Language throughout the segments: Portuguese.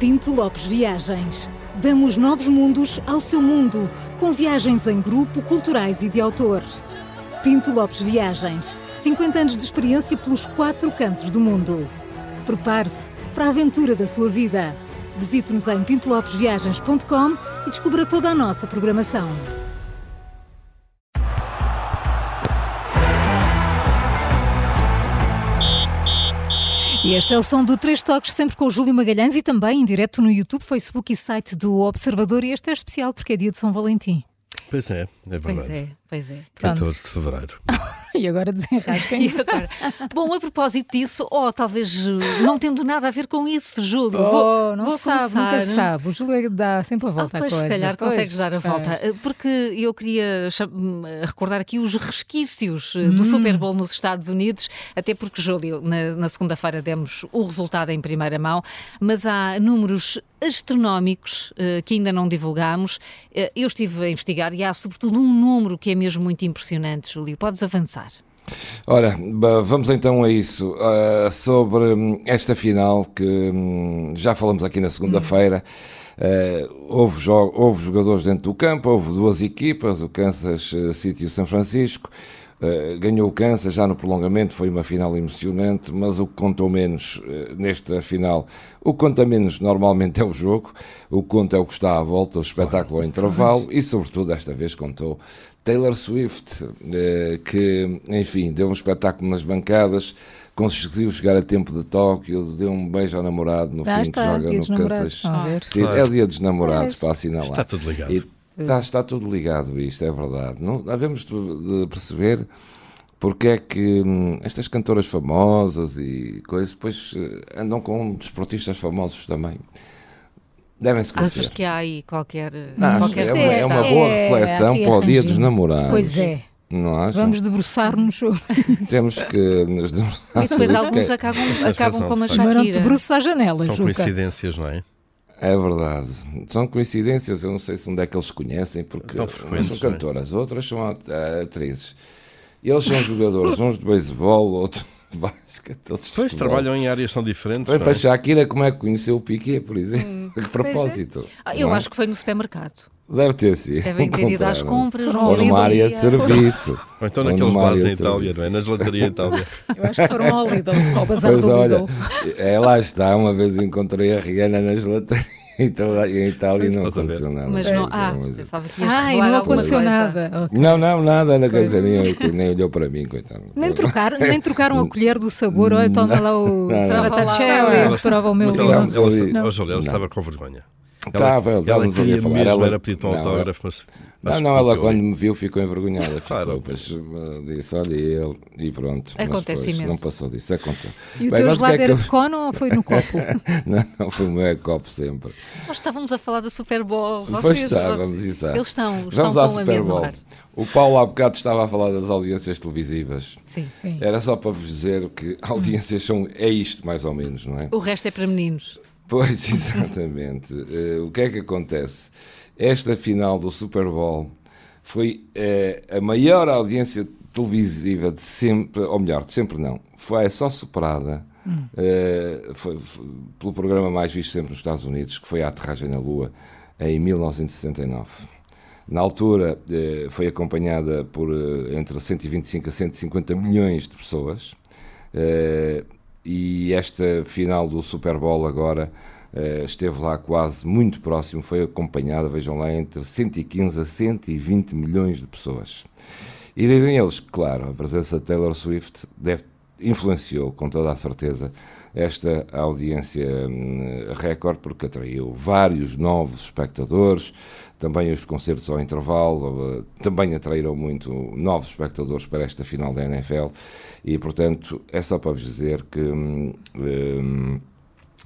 Pinto Lopes Viagens. Damos novos mundos ao seu mundo, com viagens em grupo, culturais e de autor. Pinto Lopes Viagens. 50 anos de experiência pelos quatro cantos do mundo. Prepare-se para a aventura da sua vida. Visite-nos em pintolopesviagens.com e descubra toda a nossa programação. E este é o som do Três Toques, sempre com o Júlio Magalhães e também em direto no YouTube, Facebook e site do Observador. E este é especial porque é dia de São Valentim. Pois é, é verdade. Pois é, pois é. Pronto. 14 de fevereiro. e agora desenrasquem. Bom, a propósito disso, ou oh, talvez eh, não tendo nada a ver com isso, Júlio. Oh, vou, não vou sabe, começar. nunca sabe. O Júlio é dá sempre a volta ah, pois, à coisa. Se calhar pois, consegues dar a volta. Eh, porque eu queria hum, recordar aqui os resquícios eh, do hum. Super Bowl nos Estados Unidos, até porque, Júlio, na, na segunda-feira demos o resultado em primeira mão, mas há números astronómicos uh, que ainda não divulgámos. Uh, eu estive a investigar e há, sobretudo, um número que é mesmo muito impressionante, Júlio. Podes avançar. Ora, vamos então a isso. Uh, sobre hum, esta final que um, já falamos aqui na segunda-feira. Uh, houve, houve, jogadores dentro do campo, houve duas equipas, o Kansas City e o São Francisco. Uh, ganhou o Kansas já no prolongamento, foi uma final emocionante, mas o que contou menos uh, nesta final, o que conta menos normalmente é o jogo, o que conta é o que está à volta, o espetáculo ao intervalo e, sobretudo, desta vez contou Taylor Swift, uh, que, enfim, deu um espetáculo nas bancadas, conseguiu chegar a tempo de Tóquio, deu um beijo ao namorado no fim, está, que joga no Kansas. Sim, claro. é o dia dos namorados, é. para assinalar. Está tudo ligado. E, Está, está tudo ligado isto, é verdade. Não, devemos de perceber porque é que hum, estas cantoras famosas e coisas depois eh, andam com desportistas famosos também. Devem-se conhecer. Achas que há aí qualquer. Não, qualquer é, uma, é, uma, boa é, reflexão é, para o dia dos namorados. Pois é. Não acham? Vamos debruçar-nos. Temos que nos debruçar. E depois alguns acabam, acabam como a Shakira. Mas não te debruças à janela, São Juca. coincidências, não é? É verdade. São coincidências, eu não sei se onde é que eles conhecem, porque umas são é? cantoras, outras são atrizes. Eles são jogadores, uns de beisebol, outros de basquete. Pois, trabalham em áreas tão diferentes. Foi para é? Shakira, como é que conheceu o Piquet, por exemplo? Hum, que propósito? É. Ah, eu é? acho que foi no supermercado. Deve ter sido. Devem ter ido às compras, ou numa área de serviço. Ou então naqueles bares em Itália, não é? Na gelataria em Itália. Eu acho que foram ao Lidl, ao bazar pois do olha, é, lá está, uma vez encontrei a Rihanna na gelataria. Então, em Itália não aconteceu nada. Mas não, ah, pensava que ah, não aconteceu nada. Okay. Não, não, nada, não quer dizer, nem, nem olhou para mim, coitado. Nem trocaram, nem trocaram a colher do sabor, olha, toma lá o Stracciatella, prova o meu limão. Ela estava com vergonha. Estava, ela, ela queria falar. Mesmo, ela era pedir um autógrafo, mas não, não, ela quando me viu ficou envergonhada. Claro. Ficou, uh, disse, olha, ele, e pronto. Acontece mas, imenso. Não passou disso, acontece. E o Bem, teu gelado é era de cono ou foi no copo? não, não, foi o meu copo sempre. Nós estávamos a falar da Super Bowl. Vocês, pois estávamos, vocês, exato. Eles estão, Vamos estão à Super Bowl. O Paulo há bocado estava a falar das audiências televisivas. Sim, sim. Era só para vos dizer que audiências são, é isto mais ou menos, não é? O resto é para meninos. Pois, exatamente. uh, o que é que acontece? Esta final do Super Bowl foi uh, a maior audiência televisiva de sempre, ou melhor, de sempre não, foi só superada hum. uh, foi, foi, pelo programa mais visto sempre nos Estados Unidos, que foi a Aterragem na Lua, em 1969. Na altura foi acompanhada por entre 125 a 150 milhões de pessoas e esta final do Super Bowl agora Uh, esteve lá quase muito próximo, foi acompanhada, vejam lá, entre 115 a 120 milhões de pessoas. E dizem eles que, claro, a presença de Taylor Swift deve, influenciou, com toda a certeza, esta audiência um, recorde, porque atraiu vários novos espectadores, também os concertos ao intervalo, uh, também atraíram muito novos espectadores para esta final da NFL, e, portanto, é só para vos dizer que. Um, um,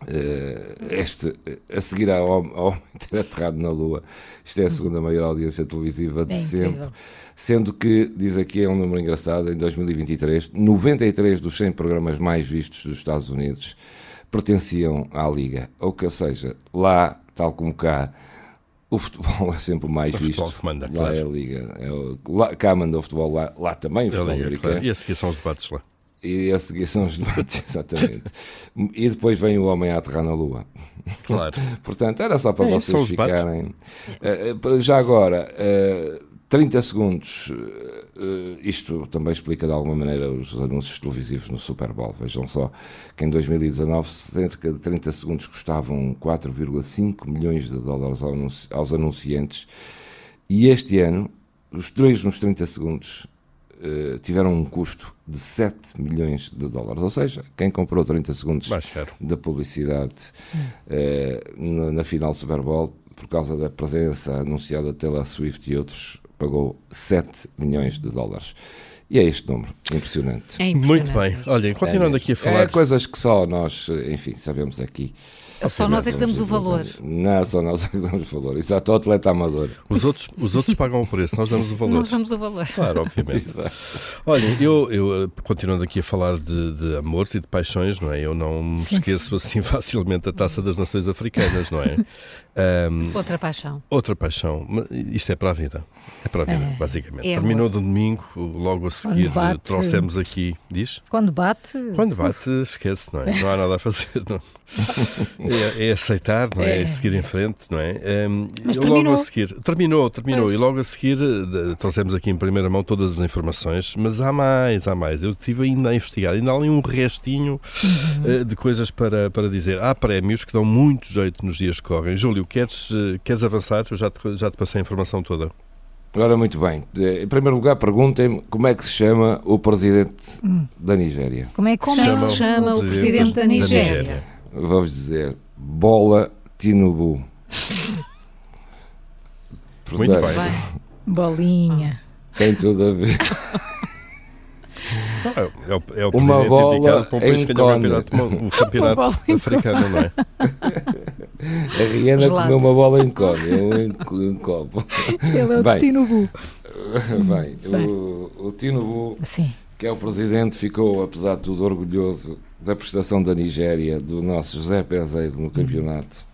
Uh, este, a seguir ao, ao homem ter aterrado na Lua, isto é a segunda maior audiência televisiva de é sempre. Sendo que, diz aqui, é um número engraçado, em 2023, 93 dos 100 programas mais vistos dos Estados Unidos pertenciam à Liga. Ou que, seja, lá, tal como cá, o futebol é sempre o mais o visto. Manda, lá claro. é a Liga. É o, lá, cá manda o futebol, lá, lá também o futebol Liga, americano. Claro. E a seguir são os debates lá. E a seguir são os debates, exatamente. E depois vem o homem a aterrar na Lua. Claro. Portanto, era só para é, vocês ficarem. Uh, já agora, uh, 30 segundos. Uh, isto também explica de alguma maneira os anúncios televisivos no Super Bowl. Vejam só que em 2019 cerca de 30 segundos custavam 4,5 milhões de dólares aos anunciantes e este ano os três nos 30 segundos uh, tiveram um custo de 7 milhões de dólares. Ou seja, quem comprou 30 segundos da publicidade uh, na, na final do Super Bowl por causa da presença anunciada da Taylor Swift e outros pagou 7 milhões de dólares. E é este número, impressionante. É impressionante. Muito bem. Olhem, continuando é, aqui a falar. É coisas que só nós, enfim, sabemos aqui. Só nós é que damos o valor. Não, só nós é que damos o valor. Exato, o atleta amador. Os outros, os outros pagam o preço, nós damos o valor. Nós damos o valor. Claro, obviamente. Olha, eu, eu, continuando aqui a falar de, de amores e de paixões, não é? Eu não me sim, esqueço sim. assim facilmente da taça das nações africanas, não é? Um, outra paixão. Outra paixão. Isto é para a vida. É para a vida, é, basicamente. É Terminou de domingo, logo a seguir bate, trouxemos aqui. Diz? Quando bate. Quando bate, esquece, não é? Não há nada a fazer. Não. É, é, aceitar, não é? é? seguir em frente, não é? Um, Mas terminou. Logo a seguir. Terminou, terminou. Pois. E logo a seguir trouxemos aqui em primeira mão todas as informações. Mas há mais, há mais. Eu estive ainda a investigar. Ainda há ali um restinho uhum. uh, de coisas para, para dizer. Há prémios que dão muito jeito nos dias que correm. Júlio, queres, queres avançar? Eu já te, já te passei a informação toda. Agora, muito bem. Em primeiro lugar, perguntem-me como é que se chama o presidente hum. da Nigéria. Como é que se chama, se chama o, presidente, da Nigéria? Da Nigéria. Vou-vos dizer, Bola Tinubu. Portanto, muito bem. Bolinha. Tem tudo a ver. É o, é o uma bola para um país que ganhou o campeonato, o campeonato africano, não é? A Rihanna comeu uma bola em cone, um, um copo. Ele é o Bem, Tinubu. Bem, Bem. O, o Tinubu, Sim. que é o presidente, ficou, apesar de tudo, orgulhoso da prestação da Nigéria, do nosso José Peseiro no campeonato.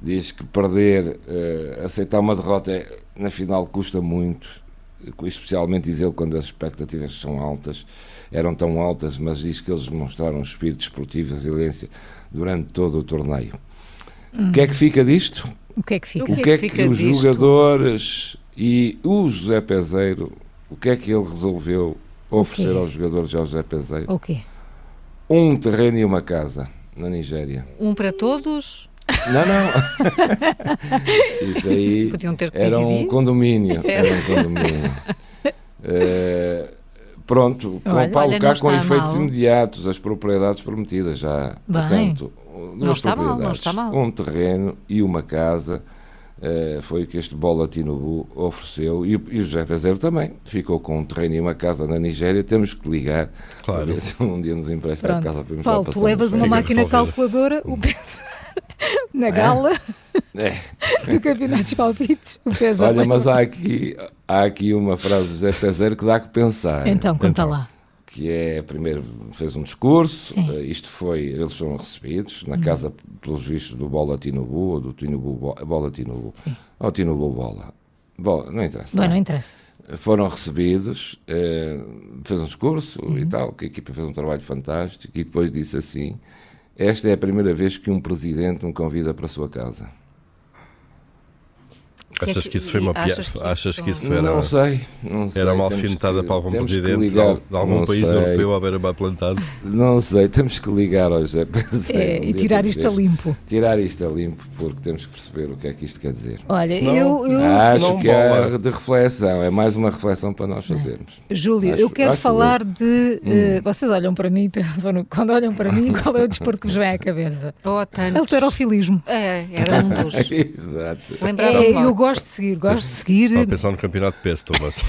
Diz que perder, uh, aceitar uma derrota na final custa muito, especialmente diz ele quando as expectativas são altas, eram tão altas, mas diz que eles demonstraram espírito esportivo e resiliência durante todo o torneio. Hum. O que é que fica disto? O que é que fica? O que é que, é que os disto? jogadores e o José Peseiro, o que é que ele resolveu oferecer aos jogadores ao José Peseiro? O quê? Um terreno e uma casa na Nigéria. Um para todos? Não, não. Isso aí era um condomínio. Era um condomínio. Uh, pronto, com olha, Paulo cá com efeitos mal. imediatos, as propriedades prometidas já. Bem, portanto, duas propriedades, mal, um terreno e uma casa. Uh, foi o que este Bola Tinubu ofereceu e, e o José Peseiro também ficou com um terreno e uma casa na Nigéria. Temos que ligar claro. para ver se um dia nos empresta Pronto. a casa para Paulo, tu levas uma máquina calculadora, o peso na é? gala é. do Campeonato dos Palpites. Olha, mas há aqui, há aqui uma frase do José Peseiro que dá que pensar. Então, conta então. lá que é, primeiro fez um discurso, uh, isto foi, eles foram recebidos na uhum. casa, pelos vistos, do Bola Tinubu, ou do Tinubu, Bola Tinubu, ou Tinubu Bola, Bola, não interessa. Bom, não interessa. Foram recebidos, uh, fez um discurso uhum. e tal, que a equipa fez um trabalho fantástico, e depois disse assim, esta é a primeira vez que um presidente me convida para a sua casa. Achas que, isso foi uma piada? Achas que isso era. Não sei, não sei. Era uma alfinetada para algum presidente ligar, de algum país sei. europeu à beira-mar plantado? Não sei, temos que ligar ao José é, E tirar isto a limpo. Tirar isto a limpo, porque temos que perceber o que é que isto quer dizer. Olha, eu, eu. Acho que é de reflexão, é mais uma reflexão para nós fazermos. Júlio, acho, eu quero falar eu. de. Uh, vocês olham para mim e pensam, no, quando olham para mim, qual é o desporto que vos vem à cabeça? Oh, tantos. Alterofilismo. É, era um dos. Exato. É, eu gosto de seguir, gosto de seguir. Estava a pensar no campeonato de peso, Thomas.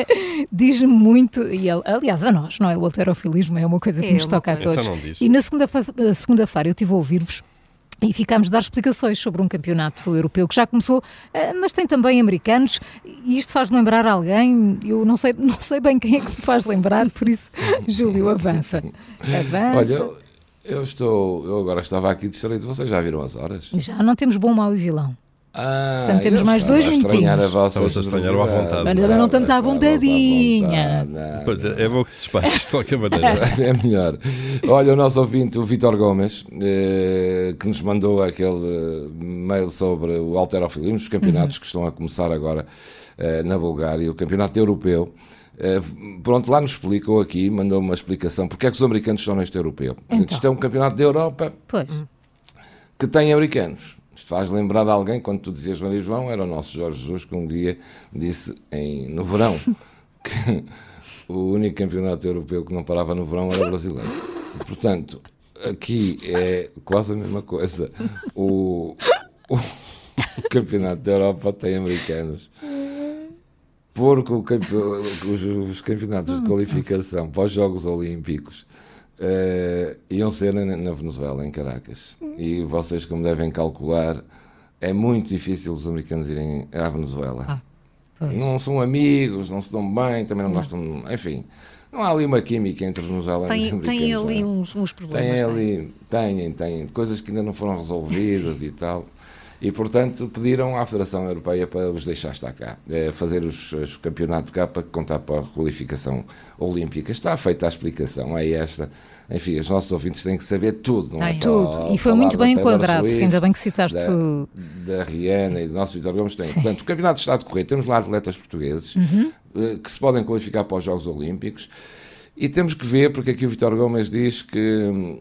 Diz-me muito, e aliás a nós, não é? O alterofilismo é uma coisa que é, nos toca a todos. Então não diz. E na segunda-feira segunda eu estive a ouvir-vos e ficámos a dar explicações sobre um campeonato europeu que já começou, eh, mas tem também americanos, e isto faz lembrar alguém, eu não sei, não sei bem quem é que me faz lembrar, por isso, Júlio, avança. Avança. Olha, eu estou, eu agora estava aqui distraído, vocês já viram as horas? Já, não temos bom, mau e vilão. Ah, Portanto, temos mais dois minutinhos. Estamos a estranhar à vontade. Mas também não estamos à vontadinha. Pois é, é bom que te despaches de qualquer maneira. É melhor. Olha, o nosso ouvinte, o Vitor Gomes, eh, que nos mandou aquele mail sobre o alterofilismo, os campeonatos uhum. que estão a começar agora eh, na Bulgária, o campeonato europeu. Eh, pronto, lá nos explicou aqui, mandou uma explicação porque é que os americanos estão neste europeu. Então. Isto é um campeonato da Europa pois. que tem americanos. Faz lembrar alguém, quando tu dizias Maria João, era o nosso Jorge Jesus que um dia disse em, no verão que o único campeonato europeu que não parava no verão era brasileiro. E, portanto, aqui é quase a mesma coisa. O, o, o campeonato da Europa tem americanos. Porque o, os, os campeonatos de qualificação para os Jogos Olímpicos Uh, iam ser na, Venezuela, em Caracas. E vocês, como devem calcular, é muito difícil os americanos irem à Venezuela. Ah, não são amigos, não se dão bem, também não, não. gostam. Enfim, não há ali uma química entre os venezuelanos tem, e os americanos. Tem ali uns, uns problemas. Tem ali, têm, têm, coisas que ainda não foram resolvidas e tal e, portanto, pediram à Federação Europeia para os deixar estar cá, é, fazer os, os campeonatos cá para contar para a qualificação olímpica. Está feita a explicação, é esta. Enfim, os nossos ouvintes têm que saber tudo, não é? tudo. E foi muito bem enquadrado, Swift, ainda bem que citaste da, tudo. Da Rihanna e do nosso Vitor Gomes tem. Sim. Portanto, o campeonato está a decorrer, temos lá atletas portugueses uhum. Eh, que se podem qualificar para os Jogos Olímpicos. E temos que ver, porque aqui o Vitor Gomes diz que hum,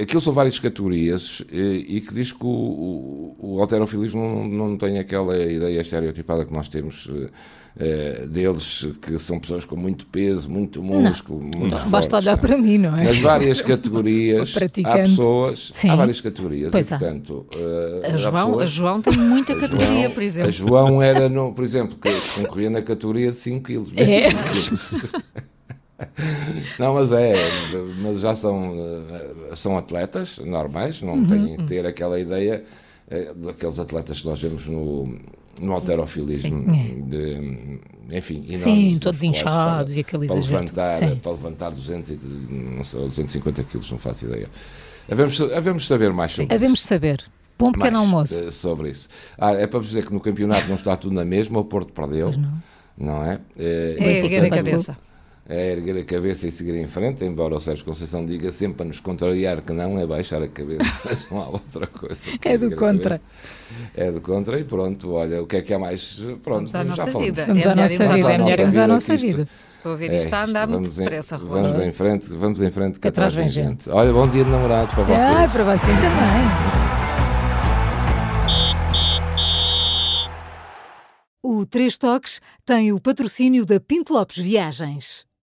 aquilo são várias categorias e, e que diz que o, o, o alterofilismo não, não tem aquela ideia estereotipada que nós temos uh, deles, que são pessoas com muito peso, muito músculo, não, muito não, fortes, Basta olhar para mim, não é? Nas várias categorias há pessoas, Sim. há várias categorias pois e, portanto... Uh, a, João, pessoas, a João tem muita categoria, João, por exemplo. A João era, no, por exemplo, que concorria na categoria de 5 kg. É. 5 quilos. Não, mas é, mas já são, eh, são atletas normais, não uhum. têm que ter aquela ideia eh, daqueles atletas que nós vemos no, no alterofilismo, de, enfim, enormes, Sim, todos inchados para, e aquele para levantar, para levantar 200 e, não sei, 250 quilos, não faço ideia. Havemos, havemos saber mais sobre havemos isso. saber. Bom pequeno almoço. Eh, sobre isso. Ah, é para vos dizer que no campeonato não está tudo na mesma, o Porto perdeu, não. não. é? É, é erguer a cabeça é erguer a cabeça e seguir em frente, embora o Sérgio Conceição diga sempre a nos contrariar que não é baixar a cabeça, mas não há outra coisa. É do contra. É do contra e pronto, olha, o que é que há mais? Pronto, vamos à já nossa vida. Vamos à nossa vida, é melhor irmos à nossa vida. Estou a ver isto é, a andar muito depressa, Vamos em frente, vamos em frente, que atrás vem gente. Olha, bom dia de namorados para vocês. Ah, para vocês também. O Três Toques tem o patrocínio da Pinto Lopes Viagens.